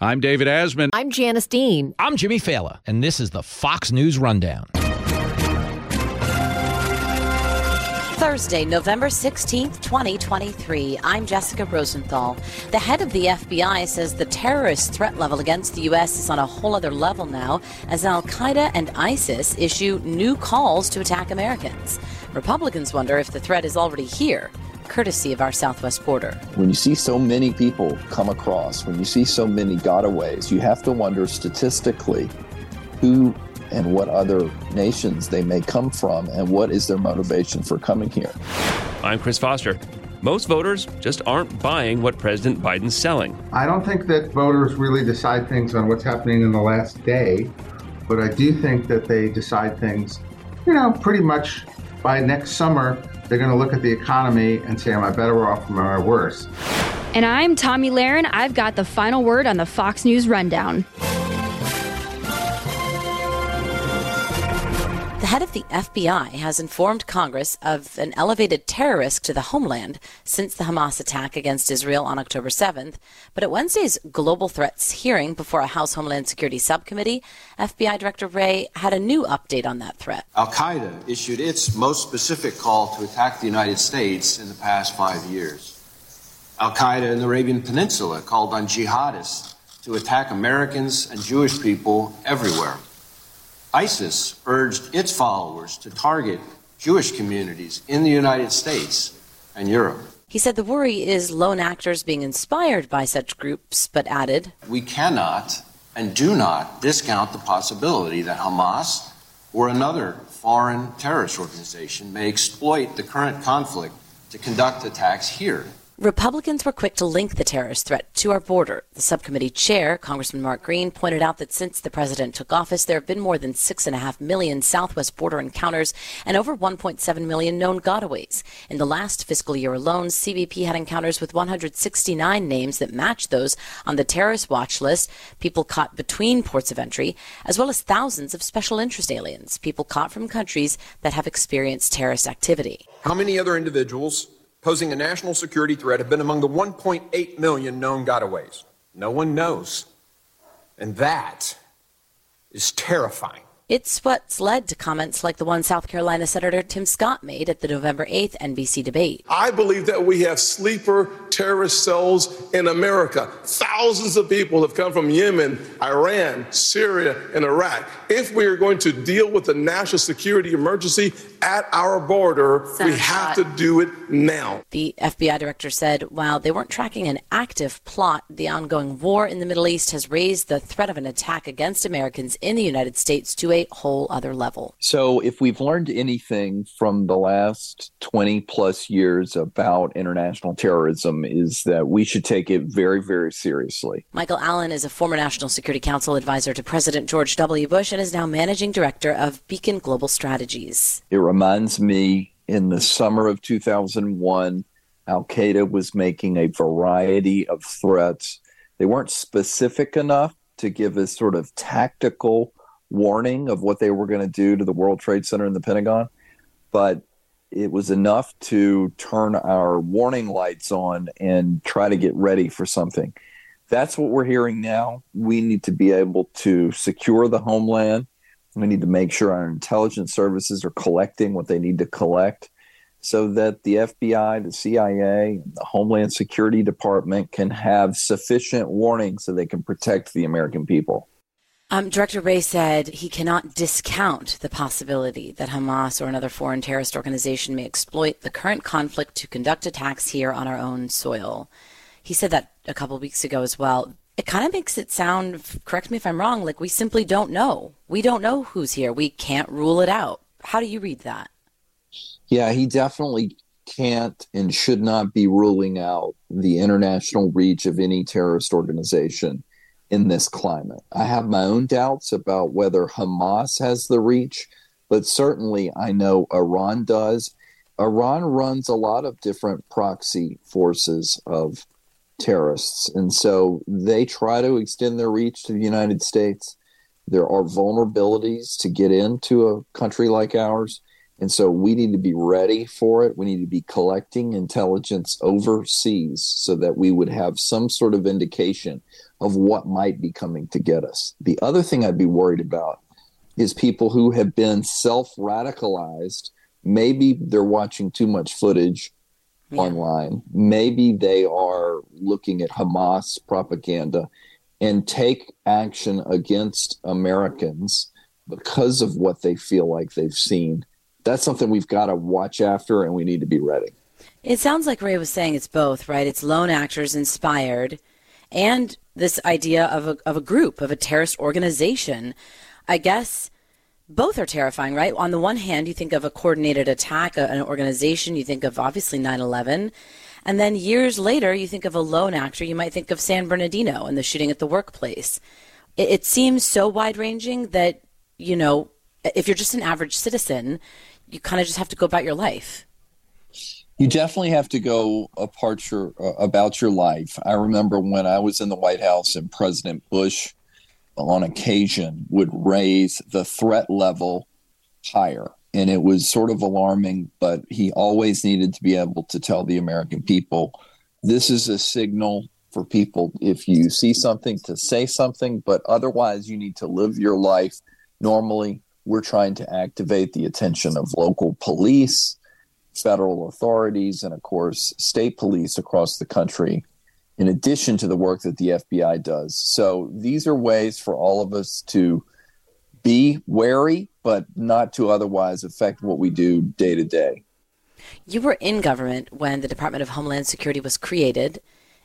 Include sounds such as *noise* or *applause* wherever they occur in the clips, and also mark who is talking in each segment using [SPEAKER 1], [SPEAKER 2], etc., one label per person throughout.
[SPEAKER 1] I'm David Asman.
[SPEAKER 2] I'm Janice Dean.
[SPEAKER 3] I'm Jimmy Failla, and this is the Fox News Rundown.
[SPEAKER 4] Thursday, November 16th, 2023. I'm Jessica Rosenthal. The head of the FBI says the terrorist threat level against the U.S. is on a whole other level now as Al Qaeda and ISIS issue new calls to attack Americans. Republicans wonder if the threat is already here courtesy of our southwest border.
[SPEAKER 5] When you see so many people come across, when you see so many gotaways, you have to wonder statistically who and what other nations they may come from and what is their motivation for coming here.
[SPEAKER 6] I'm Chris Foster. Most voters just aren't buying what President Biden's selling.
[SPEAKER 7] I don't think that voters really decide things on what's happening in the last day, but I do think that they decide things, you know, pretty much by next summer they're going to look at the economy and say, am I better off or am I worse?
[SPEAKER 8] And I'm Tomi Lahren. I've got the final word on the Fox News Rundown.
[SPEAKER 4] Head of the FBI has informed Congress of an elevated terror risk to the homeland since the Hamas attack against Israel on October 7th. But at Wednesday's global threats hearing before a House Homeland Security subcommittee, FBI Director Wray had a new update on that threat.
[SPEAKER 9] Al Qaeda issued its most specific call to attack the United States in the past five years. Al Qaeda in the Arabian Peninsula called on jihadists to attack Americans and Jewish people everywhere. ISIS urged its followers to target Jewish communities in the United States and Europe.
[SPEAKER 4] He said the worry is lone actors being inspired by such groups, but added
[SPEAKER 9] We cannot and do not discount the possibility that Hamas or another foreign terrorist organization may exploit the current conflict to conduct attacks here
[SPEAKER 4] Republicans were quick to link the terrorist threat to our border. The subcommittee chair, Congressman Mark Green, pointed out that since the president took office, there have been more than 6.5 million southwest border encounters and over 1.7 million known gotaways. In the last fiscal year alone, CBP had encounters with 169 names that match those on the terrorist watch list, people caught between ports of entry, as well as thousands of special interest aliens, people caught from countries that have experienced terrorist activity.
[SPEAKER 10] How many other individuals posing a national security threat have been among the 1.8 million known gotaways. No one knows. And that is terrifying.
[SPEAKER 4] It's what's led to comments like the one South Carolina Senator Tim Scott made at the November 8th NBC debate.
[SPEAKER 11] I believe that we have sleeper terrorist cells in America. Thousands of people have come from Yemen, Iran, Syria, and Iraq. If we are going to deal with the national security emergency at our border, Senator we have Scott. to do it now.
[SPEAKER 4] The FBI director said while they weren't tracking an active plot, the ongoing war in the Middle East has raised the threat of an attack against Americans in the United States to a a whole other level.
[SPEAKER 5] So, if we've learned anything from the last 20 plus years about international terrorism, is that we should take it very, very seriously.
[SPEAKER 4] Michael Allen is a former National Security Council advisor to President George W. Bush and is now managing director of Beacon Global Strategies.
[SPEAKER 5] It reminds me in the summer of 2001, Al Qaeda was making a variety of threats. They weren't specific enough to give us sort of tactical warning of what they were going to do to the World Trade Center and the Pentagon, but it was enough to turn our warning lights on and try to get ready for something. That's what we're hearing now. We need to be able to secure the homeland. We need to make sure our intelligence services are collecting what they need to collect so that the FBI, the CIA, the Homeland Security Department can have sufficient warning so they can protect the American people.
[SPEAKER 4] Um, Director Wray said he cannot discount the possibility that Hamas or another foreign terrorist organization may exploit the current conflict to conduct attacks here on our own soil. He said that a couple weeks ago as well. It kind of makes it sound, correct me if I'm wrong, like we simply don't know. We don't know who's here. We can't rule it out. How do you read that?
[SPEAKER 5] Yeah, he definitely can't and should not be ruling out the international reach of any terrorist organization in this climate. I have my own doubts about whether Hamas has the reach, but certainly I know Iran does. Iran runs a lot of different proxy forces of terrorists, and so they try to extend their reach to the United States. There are vulnerabilities to get into a country like ours. And so we need to be ready for it. We need to be collecting intelligence overseas so that we would have some sort of indication of what might be coming to get us. The other thing I'd be worried about is people who have been self radicalized. Maybe they're watching too much footage yeah. online. Maybe they are looking at Hamas propaganda and take action against Americans because of what they feel like they've seen. That's something we've got to watch after and we need to be ready.
[SPEAKER 4] It sounds like Wray was saying it's both, right? It's lone actors inspired and this idea of a, of a group, of a terrorist organization. I guess both are terrifying, right? On the one hand, you think of a coordinated attack, an organization, you think of obviously 9 11. And then years later, you think of a lone actor, you might think of San Bernardino and the shooting at the workplace. It, it seems so wide ranging that, you know, if you're just an average citizen, you kind of just have to go about your life.
[SPEAKER 5] You definitely have to go apart your, uh, about your life. I remember when I was in the White House and President Bush on occasion would raise the threat level higher. And it was sort of alarming, but he always needed to be able to tell the American people this is a signal for people if you see something to say something, but otherwise you need to live your life normally. We're trying to activate the attention of local police, federal authorities, and of course, state police across the country in addition to the work that the FBI does. So these are ways for all of us to be wary, but not to otherwise affect what we do day to day.
[SPEAKER 4] You were in government when the Department of Homeland Security was created.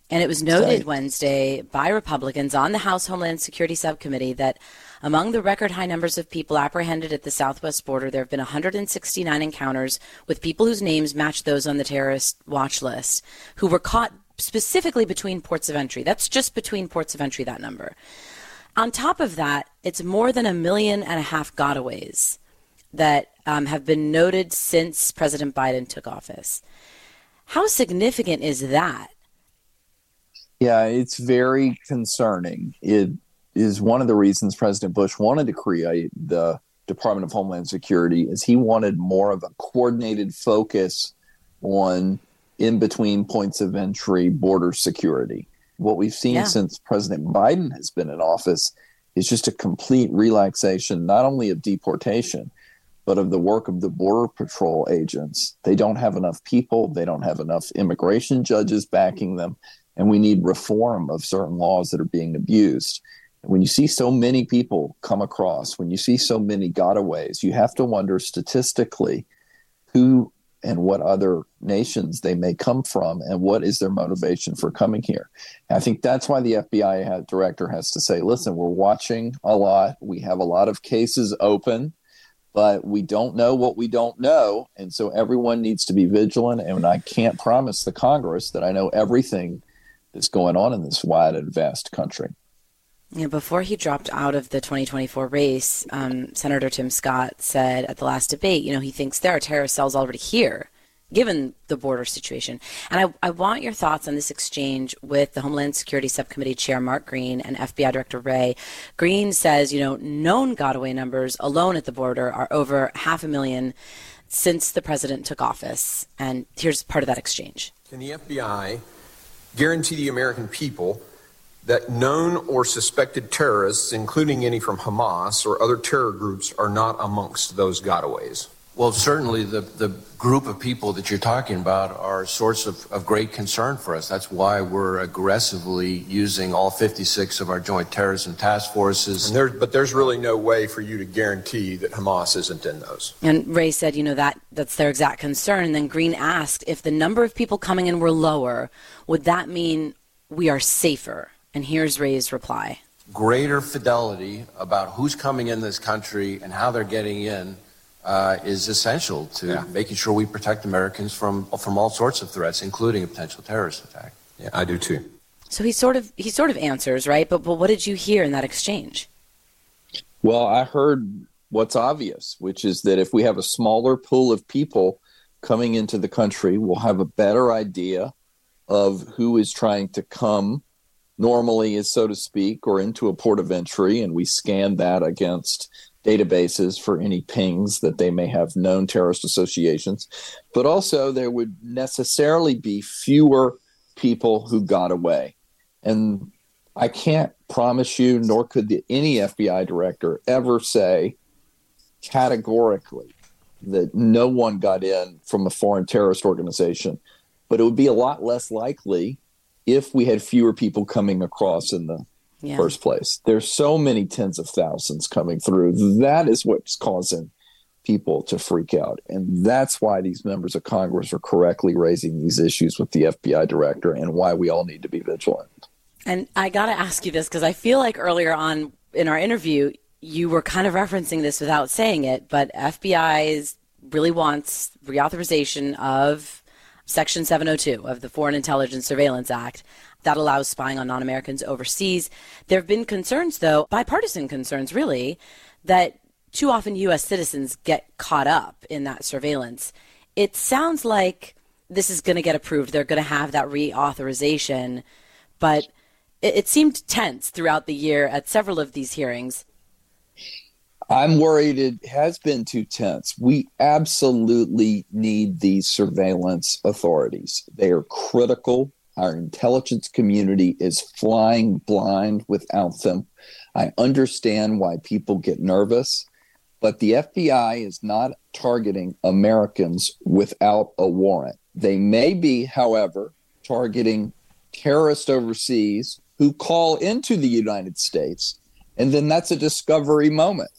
[SPEAKER 4] And it was noted. Wednesday by Republicans on the House Homeland Security Subcommittee that among the record high numbers of people apprehended at the southwest border, there have been 169 encounters with people whose names match those on the terrorist watch list who were caught specifically between ports of entry. That's just between ports of entry, that number. On top of that, it's more than a million and a half gotaways that um, have been noted since President Biden took office. How significant is that?
[SPEAKER 5] Yeah, it's very concerning. It is one of the reasons President Bush wanted to create the Department of Homeland Security is he wanted more of a coordinated focus on in between points of entry border security. What we've seen yeah. since President Biden has been in office is just a complete relaxation, not only of deportation, but of the work of the Border Patrol agents. They don't have enough people, they don't have enough immigration judges backing them, and we need reform of certain laws that are being abused. When you see so many people come across, when you see so many gotaways, you have to wonder statistically who and what other nations they may come from and what is their motivation for coming here. I think that's why the FBI director has to say, listen, we're watching a lot. We have a lot of cases open, but we don't know what we don't know. And so everyone needs to be vigilant. And I can't promise the Congress that I know everything that's going on in this wide and vast country.
[SPEAKER 4] Yeah, before he dropped out of the 2024 race, um, Senator Tim Scott said at the last debate, you know, he thinks there are terrorist cells already here, given the border situation. And I, I want your thoughts on this exchange with the Homeland Security Subcommittee Chair Mark Green and FBI Director Wray. Green says, you know, known gotaway numbers alone at the border are over half a million since the president took office. And here's part of that exchange.
[SPEAKER 10] Can the FBI guarantee the American people? That known or suspected terrorists, including any from Hamas or other terror groups, are not amongst those gotaways?
[SPEAKER 9] Well, certainly the, the group of people that you're talking about are a source of, of great concern for us. That's why we're aggressively using all 56 of our joint terrorism task forces.
[SPEAKER 10] There, but there's really no way for you to guarantee that Hamas isn't in those.
[SPEAKER 4] And Wray said, you know, that that's their exact concern. And then Green asked if the number of people coming in were lower, would that mean we are safer? And here's Wray's reply
[SPEAKER 9] Greater fidelity about who's coming in this country and how they're getting in uh, is essential to yeah. making sure we protect Americans from, from all sorts of threats, including a potential terrorist attack.
[SPEAKER 10] Yeah, I do too.
[SPEAKER 4] So he sort of he sort of answers, right? But but what did you hear in that exchange?
[SPEAKER 5] Well, I heard what's obvious, which is that if we have a smaller pool of people coming into the country, we'll have a better idea of who is trying to come normally is so to speak or into a port of entry and we scan that against databases for any pings that they may have known terrorist associations, but also there would necessarily be fewer people who got away. And I can't promise you, nor could the, any FBI director ever say categorically that no one got in from a foreign terrorist organization, but it would be a lot less likely if we had fewer people coming across in the yeah. first place. There's so many tens of thousands coming through. That is what's causing people to freak out. And that's why these members of Congress are correctly raising these issues with the FBI director and why we all need to be vigilant.
[SPEAKER 4] And I got to ask you this because I feel like earlier on in our interview, you were kind of referencing this without saying it, but FBI really wants reauthorization of Section 702 of the Foreign Intelligence Surveillance Act that allows spying on non Americans overseas. There have been concerns, though, bipartisan concerns really, that too often U.S. citizens get caught up in that surveillance. It sounds like this is going to get approved. They're going to have that reauthorization, but it, it seemed tense throughout the year at several of these hearings.
[SPEAKER 5] I'm worried it has been too tense. We absolutely need these surveillance authorities. They are critical. Our intelligence community is flying blind without them. I understand why people get nervous, but the FBI is not targeting Americans without a warrant. They may be, however, targeting terrorists overseas who call into the United States, and then that's a discovery moment.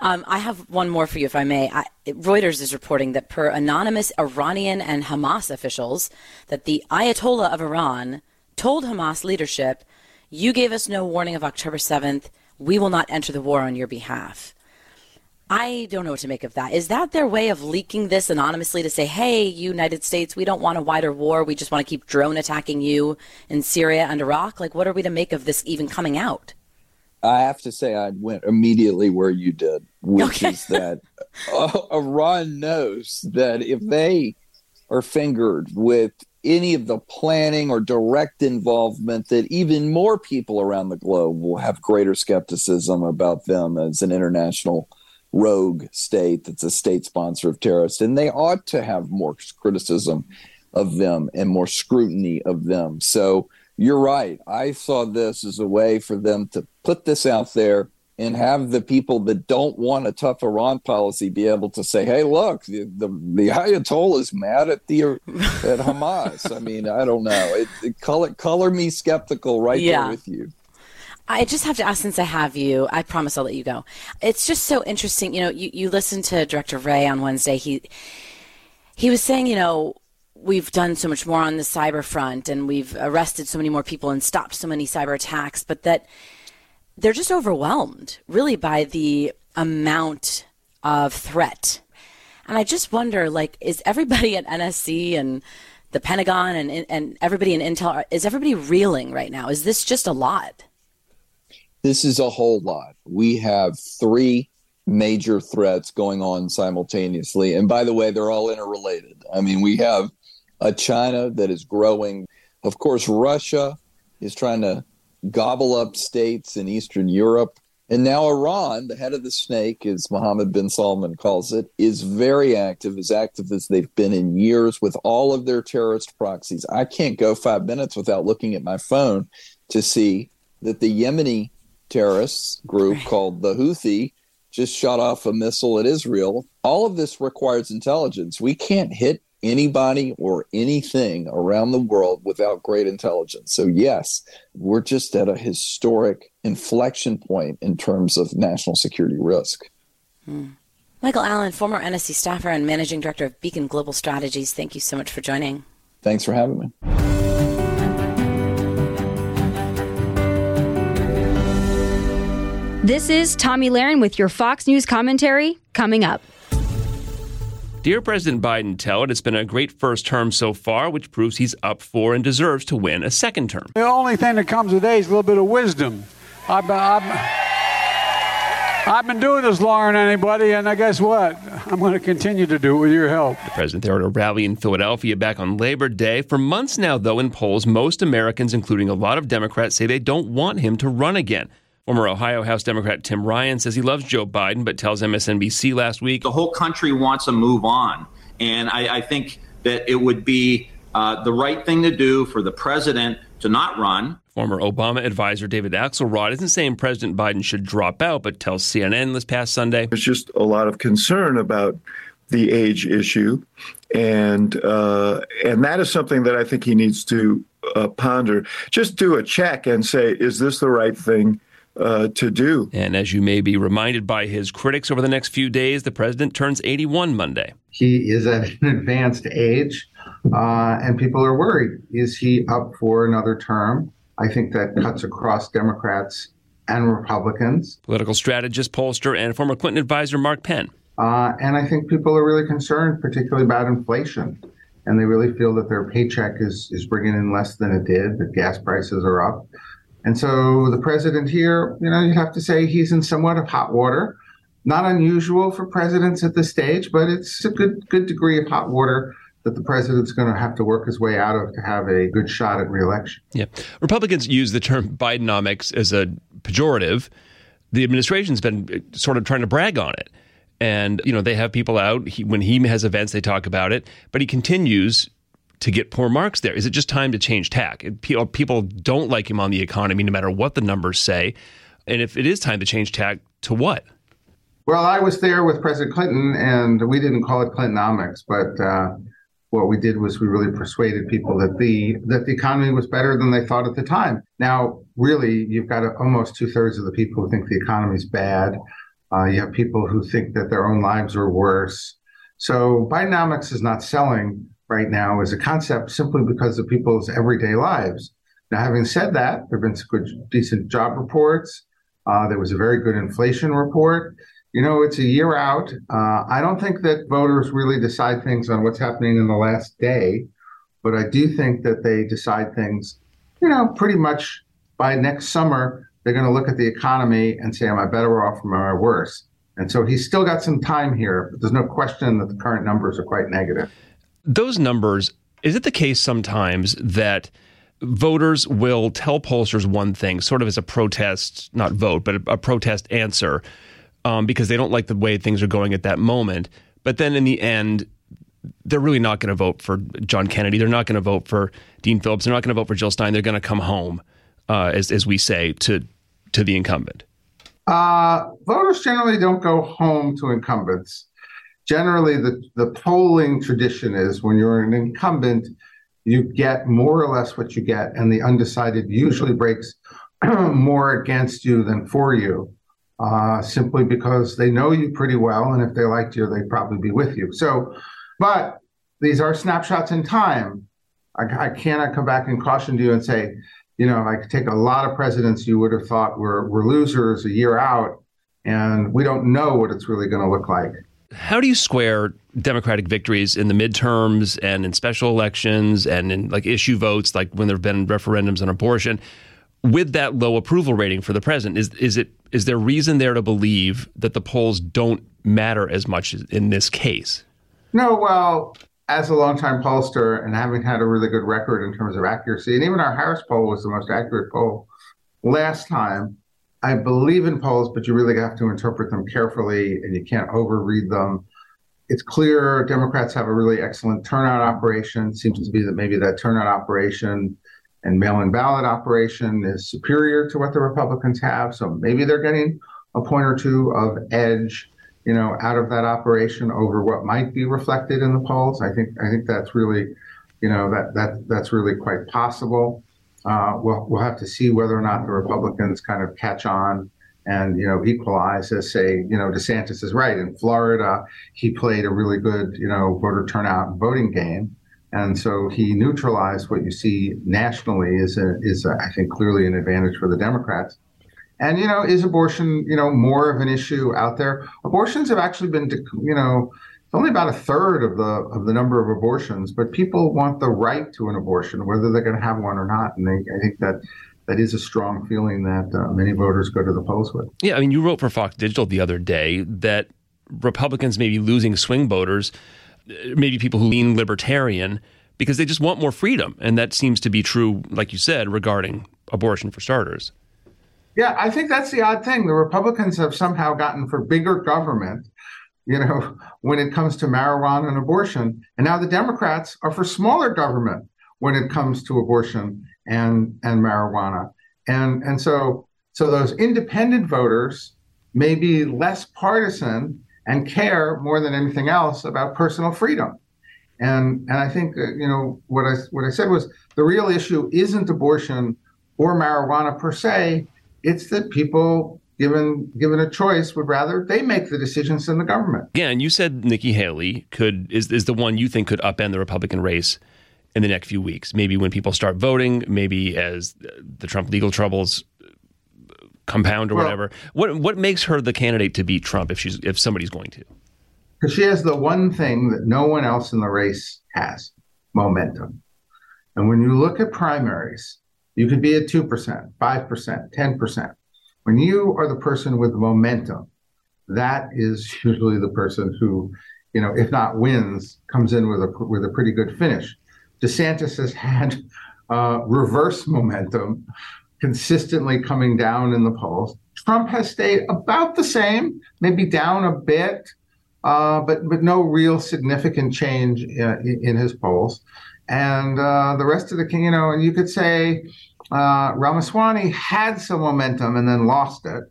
[SPEAKER 4] Um, I have one more for you, if I may. I, Reuters is reporting that per anonymous Iranian and Hamas officials, that the Ayatollah of Iran told Hamas leadership, "You gave us no warning of October 7th. We will not enter the war on your behalf." I don't know what to make of that. Is that their way of leaking this anonymously to say, hey, United States, we don't want a wider war. We just want to keep drone attacking you in Syria and Iraq? Like, what are we to make of this even coming out?
[SPEAKER 5] I have to say, I went immediately where you did, which okay. is that Iran knows that if they are fingered with any of the planning or direct involvement, that even more people around the globe will have greater skepticism about them as an international rogue state that's a state sponsor of terrorists, and they ought to have more criticism of them and more scrutiny of them. So you're right. I saw this as a way for them to put this out there and have the people that don't want a tough Iran policy be able to say, "Hey, look, the the, the Ayatollah is mad at the *laughs* at Hamas." I mean, I don't know. It, it color color me skeptical right yeah. there with you.
[SPEAKER 4] I just have to ask since I have you, I promise I'll let you go. It's just so interesting. You know, you, you listened to Director Wray on Wednesday. He he was saying, you know, we've done so much more on the cyber front and we've arrested so many more people and stopped so many cyber attacks, but that they're just overwhelmed really by the amount of threat. And I just wonder, like, is everybody at NSC and the Pentagon and and everybody in Intel is everybody reeling right now? Is this just a lot?
[SPEAKER 5] This is a whole lot. We have three major threats going on simultaneously. And by the way, they're all interrelated. I mean, we have a China that is growing. Of course, Russia is trying to gobble up states in Eastern Europe. And now Iran, the head of the snake, as Mohammed bin Salman calls it, is very active, as active as they've been in years with all of their terrorist proxies. I can't go five minutes without looking at my phone to see that the Yemeni terrorists group right. called the Houthi just shot off a missile at Israel. All of this requires intelligence. We can't hit anybody or anything around the world without great intelligence. So, yes, we're just at a historic inflection point in terms of national security risk.
[SPEAKER 4] Hmm. Michael Allen, former NSC staffer and managing director of Beacon Global Strategies, thank you so much for joining.
[SPEAKER 5] Thanks for having me.
[SPEAKER 8] This is Tomi Lahren with your Fox News commentary coming up.
[SPEAKER 6] Dear President Biden, tell it it's been a great first term so far, which proves he's up for and deserves to win a second term.
[SPEAKER 1] The only thing that comes age is a little bit of wisdom. I've, I've, I've been doing this longer than anybody, and I guess what? I'm going to continue to do it with your help.
[SPEAKER 6] The president there at a rally in Philadelphia back on Labor Day. For months now, though, in polls, most Americans, including a lot of Democrats, say they don't want him to run again. Former Ohio House Democrat Tim Ryan says he loves Joe Biden, but tells MSNBC last week
[SPEAKER 2] the whole country wants a move on. And I, I think that it would be uh, the right thing to do for the president to not run.
[SPEAKER 6] Former Obama advisor David Axelrod isn't saying President Biden should drop out, but tells CNN this past Sunday.
[SPEAKER 12] There's just a lot of concern about the age issue, and uh, and that is something that I think he needs to uh, ponder. Just do a check and say, is this the right thing uh, to do.
[SPEAKER 6] And as you may be reminded by his critics over the next few days, the president turns 81 Monday.
[SPEAKER 7] He is at *laughs* an advanced age, uh, and people are worried. Is he up for another term? I think that cuts across Democrats and Republicans.
[SPEAKER 6] Political strategist, pollster, and former Clinton advisor Mark Penn.
[SPEAKER 7] Uh, and I think people are really concerned, particularly about inflation. And they really feel that their paycheck is, is bringing in less than it did, that gas prices are up. And so the president here, you know, you have to say he's in somewhat of hot water. Not unusual for presidents at this stage, but it's a good good degree of hot water that the president's going to have to work his way out of to have a good shot at reelection.
[SPEAKER 6] Yeah. Republicans use the term Bidenomics as a pejorative. The administration's been uh, sort of trying to brag on it. And, you know, they have people out. He, when he has events, they talk about it. But he continues to get poor marks there? Is it just time to change tack? People don't like him on the economy, no matter what the numbers say. And if it is time to change tack, to what?
[SPEAKER 7] Well, I was there with President Clinton, and we didn't call it Clintonomics, but uh, what we did was we really persuaded people that the that the economy was better than they thought at the time. Now, really, you've got almost two thirds of the people who think the economy is bad. Uh, you have people who think that their own lives are worse. So Bidenomics is not selling right now as a concept simply because of people's everyday lives. Now, having said that, there have been some good, decent job reports. Uh, there was a very good inflation report. You know, it's a year out. Uh, I don't think that voters really decide things on what's happening in the last day, but I do think that they decide things, you know, pretty much by next summer. They're going to look at the economy and say, am I better off or am I worse? And so he's still got some time here, but there's no question that the current numbers are quite negative
[SPEAKER 6] those numbers, is it the case sometimes that voters will tell pollsters one thing, sort of as a protest, not vote, but a, a protest answer, um, because they don't like the way things are going at that moment. But then in the end, they're really not going to vote for John Kennedy. They're not going to vote for Dean Phillips. They're not going to vote for Jill Stein. They're going to come home, uh, as, as we say, to, to the incumbent.
[SPEAKER 7] Uh, voters generally don't go home to incumbents generally the, the polling tradition is when you're an incumbent, you get more or less what you get, and the undecided usually breaks *clears throat* more against you than for you, uh, simply because they know you pretty well, and if they liked you, they'd probably be with you. So, but these are snapshots in time. I, I cannot come back and caution you and say, you know, I could take a lot of presidents you would have thought were, were losers a year out, and we don't know what it's really going to look like.
[SPEAKER 6] How do you square Democratic victories in the midterms and in special elections and in like issue votes, like when there have been referendums on abortion, with that low approval rating for the president? Is is it is there reason there to believe that the polls don't matter as much in this case?
[SPEAKER 7] No, well, as a longtime pollster and having had a really good record in terms of accuracy, and even our Harris poll was the most accurate poll last time. I believe in polls, but you really have to interpret them carefully and you can't overread them. It's clear Democrats have a really excellent turnout operation. Seems to be that maybe that turnout operation and mail in ballot operation is superior to what the Republicans have. So maybe they're getting a point or two of edge, you know, out of that operation over what might be reflected in the polls. I think I think that's really, you know, that that that's really quite possible. Uh, we'll, we'll have to see whether or not the Republicans kind of catch on and you know equalize as say you know DeSantis is right. In Florida he played a really good you know voter turnout voting game. And so he neutralized what you see nationally is a, is a, I think clearly an advantage for the Democrats. And you know is abortion you know more of an issue out there? Abortions have actually been you know only about a third of the of the number of abortions, but people want the right to an abortion, whether they're going to have one or not. And they, I think that that is a strong feeling that uh, many voters go to the polls with.
[SPEAKER 6] Yeah, I mean, you wrote for Fox Digital the other day that Republicans may be losing swing voters, uh, maybe people who lean libertarian, because they just want more freedom, and that seems to be true, like you said, regarding abortion for starters.
[SPEAKER 7] Yeah, I think that's the odd thing. The Republicans have somehow gotten for bigger government, you know, when it comes to marijuana and abortion. And now the Democrats are for smaller government when it comes to abortion and and marijuana. And and so so those independent voters may be less partisan and care more than anything else about personal freedom. And and I think uh, you know what I what I said was the real issue isn't abortion or marijuana per se. It's that people given given a choice would rather they make the decisions than the government.
[SPEAKER 6] Yeah, and you said Nikki Haley could is is the one you think could upend the Republican race in the next few weeks. Maybe when people start voting, maybe as the Trump legal troubles compound or well, whatever. What what makes her the candidate to beat Trump if she's if somebody's going to?
[SPEAKER 7] Because she has the one thing that no one else in the race has: momentum. And when you look at primaries, you could be at two percent, five percent, ten percent. When you are the person with momentum, that is usually the person who, you know, if not wins, comes in with a with a pretty good finish. DeSantis has had uh, reverse momentum, consistently coming down in the polls. Trump has stayed about the same, maybe down a bit, uh, but but no real significant change uh, in, in his polls. And uh, the rest of the, you know, and you could say uh, Ramaswamy had some momentum and then lost it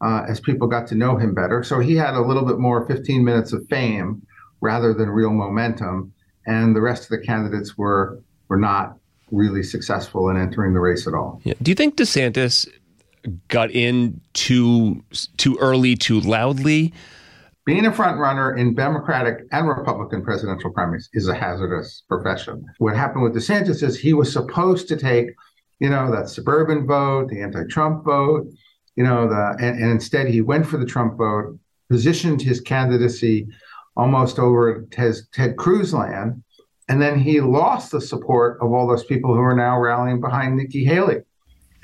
[SPEAKER 7] uh, as people got to know him better. So he had a little bit more 15 minutes of fame rather than real momentum and the rest of the candidates were were not really successful in entering the race at all.
[SPEAKER 6] Yeah. Do you think DeSantis got in too too early, too loudly?
[SPEAKER 7] Being a front runner in Democratic and Republican presidential primaries is a hazardous profession. What happened with DeSantis is he was supposed to take, you know, that suburban vote, the anti-Trump vote, you know, the and, and instead he went for the Trump vote, positioned his candidacy almost over Ted, Ted Cruz land. And then he lost the support of all those people who are now rallying behind Nikki Haley.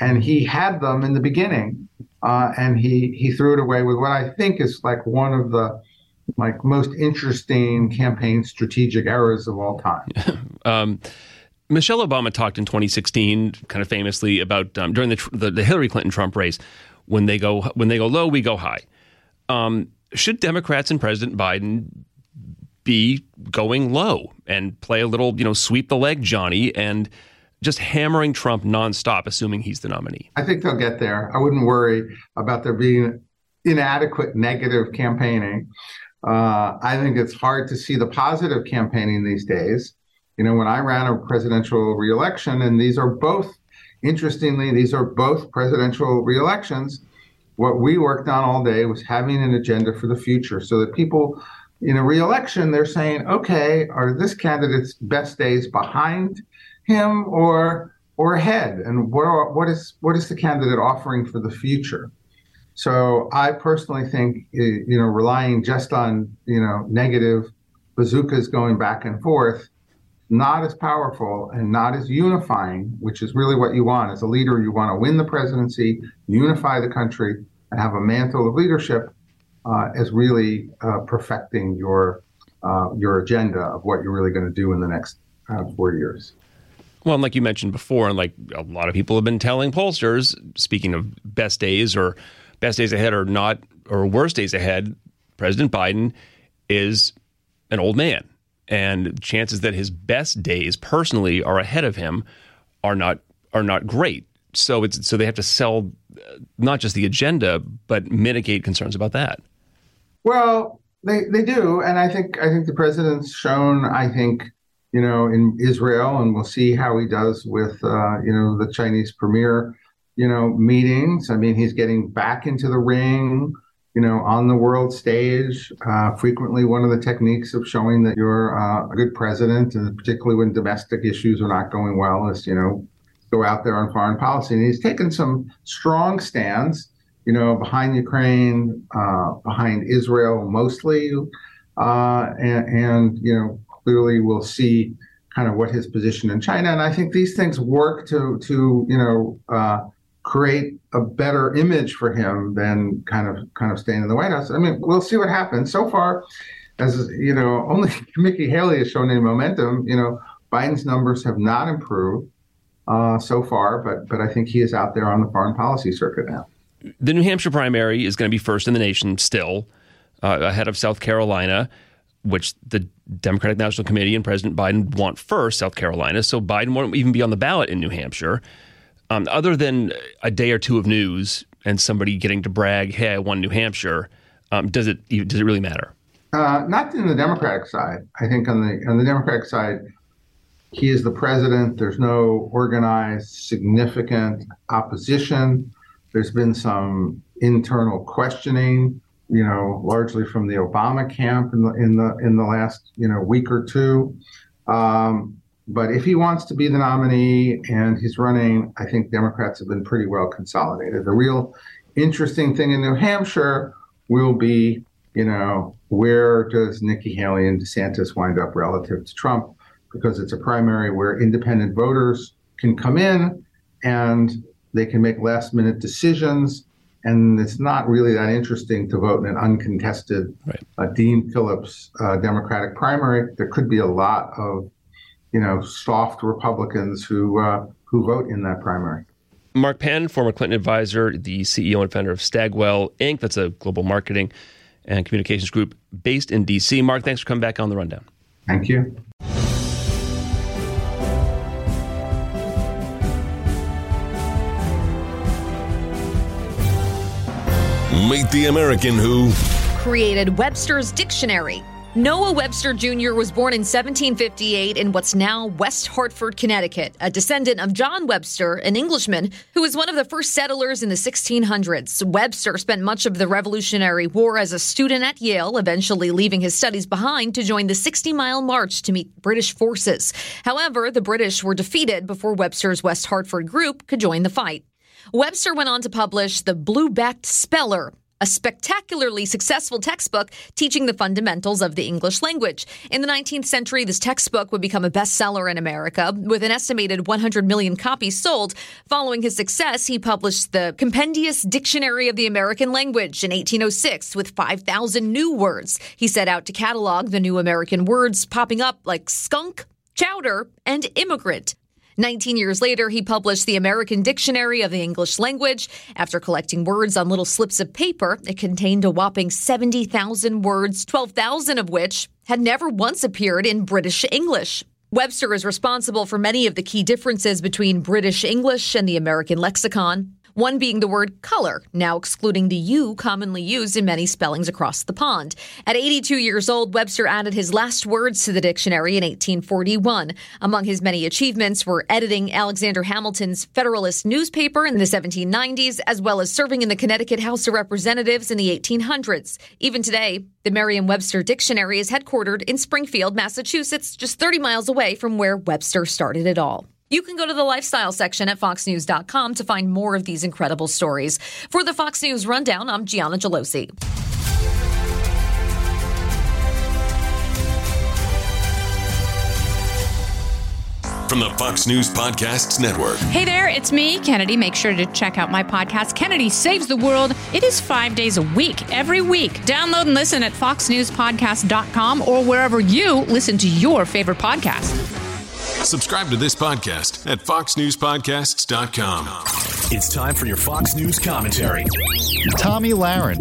[SPEAKER 7] And he had them in the beginning, uh, and he he threw it away with what I think is like one of the like most interesting campaign strategic errors of all time. *laughs*
[SPEAKER 6] um, Michelle Obama talked in 2016, kind of famously, about um, during the, the, the Hillary Clinton Trump race, when they go when they go low, we go high. Um, should Democrats and President Biden be going low and play a little, you know, sweep the leg Johnny and just hammering Trump nonstop, assuming he's the nominee?
[SPEAKER 7] I think they'll get there. I wouldn't worry about there being inadequate negative campaigning. Uh, I think it's hard to see the positive campaigning these days. You know, when I ran a presidential reelection, and these are both, interestingly, these are both presidential reelections what we worked on all day was having an agenda for the future so that people in a reelection, they're saying, okay, are this candidate's best days behind him or or ahead? And what are, what is what is the candidate offering for the future? So I personally think, you know, relying just on you know negative bazookas going back and forth, not as powerful and not as unifying, which is really what you want as a leader. You want to win the presidency, unify the country, and have a mantle of leadership uh, as really uh, perfecting your uh, your agenda of what you're really going to do in the next uh, four years.
[SPEAKER 6] Well, and like you mentioned before, and like a lot of people have been telling pollsters, speaking of best days or best days ahead or not or worst days ahead, President Biden is an old man, and chances that his best days personally are ahead of him are not are not great. So it's so they have to sell uh, not just the agenda, but mitigate concerns about that.
[SPEAKER 7] Well, they they do, and I think I think the president's shown. I think you know in Israel, and we'll see how he does with uh, you know the Chinese premier. You know meetings. I mean, he's getting back into the ring. You know, on the world stage, uh, frequently one of the techniques of showing that you're uh, a good president, and particularly when domestic issues are not going well, is you know go out there on foreign policy. And he's taken some strong stands, you know, behind Ukraine, uh, behind Israel mostly. Uh, and, and, you know, clearly we'll see kind of what his position in China. And I think these things work to, to you know, uh, create a better image for him than kind of kind of staying in the White House. I mean, we'll see what happens. So far, as you know, *laughs* only Nikki Haley has shown any momentum. You know, Biden's numbers have not improved uh, so far, but but I think he is out there on the foreign policy circuit now.
[SPEAKER 6] the New Hampshire primary is going to be first in the nation still, uh, ahead of South Carolina, which the Democratic National Committee and President Biden want first, South Carolina. So Biden won't even be on the ballot in New Hampshire. Um, other than a day or two of news and somebody getting to brag, "Hey, I won New Hampshire," um, does it does it really matter?
[SPEAKER 7] Uh, not in the Democratic side. I think on the on the Democratic side, he is the president. There's no organized, significant opposition. There's been some internal questioning, you know, largely from the Obama camp in the in the in the last you know week or two. Um, but if he wants to be the nominee and he's running, I think Democrats have been pretty well consolidated. The real interesting thing in New Hampshire will be, you know, where does Nikki Haley and DeSantis wind up relative to Trump? Because it's a primary where independent voters can come in and they can make last minute decisions. And it's not really that interesting to vote in an uncontested
[SPEAKER 6] right.
[SPEAKER 7] uh, Dean Phillips uh, Democratic primary. There could be a lot of, you know, soft Republicans who uh, who vote in that primary.
[SPEAKER 6] Mark Penn, former Clinton advisor, the CEO and founder of Stagwell Inc., that's a global marketing and communications group based in D.C. Mark, thanks for coming back on the rundown.
[SPEAKER 7] Thank you.
[SPEAKER 13] Meet the American who
[SPEAKER 14] created Webster's Dictionary. Noah Webster Jr. was born in 1758 in what's now West Hartford, Connecticut, a descendant of John Webster, an Englishman who was one of the first settlers in the 1600s. Webster spent much of the Revolutionary War as a student at Yale, eventually leaving his studies behind to join the 60 mile march to meet British forces. However, the British were defeated before Webster's West Hartford group could join the fight. Webster went on to publish The Blue Backed Speller, a spectacularly successful textbook teaching the fundamentals of the English language. In the 19th century, this textbook would become a bestseller in America, with an estimated 100 million copies sold. Following his success, he published the Compendious Dictionary of the American Language in 1806 with 5,000 new words. He set out to catalog the new American words popping up like skunk, chowder, and immigrant. 19 years later, he published the American Dictionary of the English Language. After collecting words on little slips of paper, it contained a whopping 70,000 words, 12,000 of which had never once appeared in British English. Webster is responsible for many of the key differences between British English and the American lexicon one being the word color, now excluding the U commonly used in many spellings across the pond. At 82 years old, Webster added his last words to the dictionary in 1841. Among his many achievements were editing Alexander Hamilton's Federalist newspaper in the 1790s, as well as serving in the Connecticut House of Representatives in the 1800s. Even today, the Merriam Webster Dictionary is headquartered in Springfield, Massachusetts, just 30 miles away from where Webster started it all. You can go to the lifestyle section at foxnews.com to find more of these incredible stories. For the Fox News Rundown, I'm Gianna Gelosi.
[SPEAKER 13] From the Fox News Podcasts Network.
[SPEAKER 15] Hey there, it's me, Kennedy. Make sure to check out my podcast, Kennedy Saves the World. It is five days a week, every week. Download and listen at foxnewspodcast.com or wherever you listen to your favorite podcast.
[SPEAKER 13] Subscribe to this podcast at foxnewspodcasts.com.
[SPEAKER 16] It's time for your Fox News commentary.
[SPEAKER 17] Tomi Lahren.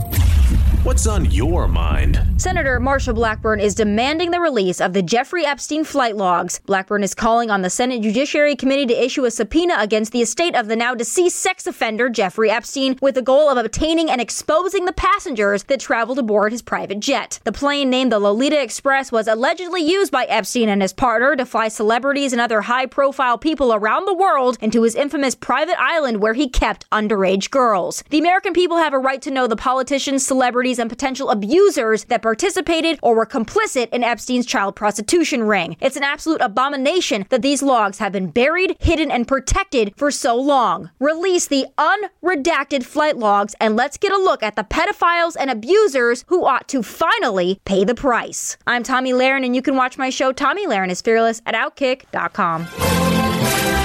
[SPEAKER 16] What's on your mind?
[SPEAKER 18] Senator Marsha Blackburn is demanding the release of the Jeffrey Epstein flight logs. Blackburn is calling on the Senate Judiciary Committee to issue a subpoena against the estate of the now deceased sex offender Jeffrey Epstein with the goal of obtaining and exposing the passengers that traveled aboard his private jet. The plane named the Lolita Express was allegedly used by Epstein and his partner to fly celebrities and other high profile people around the world into his infamous private island where he kept underage girls. The American people have a right to know the politicians, celebrities, and potential abusers that participated or were complicit in Epstein's child prostitution ring. It's an absolute abomination that these logs have been buried, hidden, and protected for so long. Release the unredacted flight logs and let's get a look at the pedophiles and abusers who ought to finally pay the price. I'm Tomi Lahren, and you can watch my show Tomi Lahren is Fearless at Outkick.com.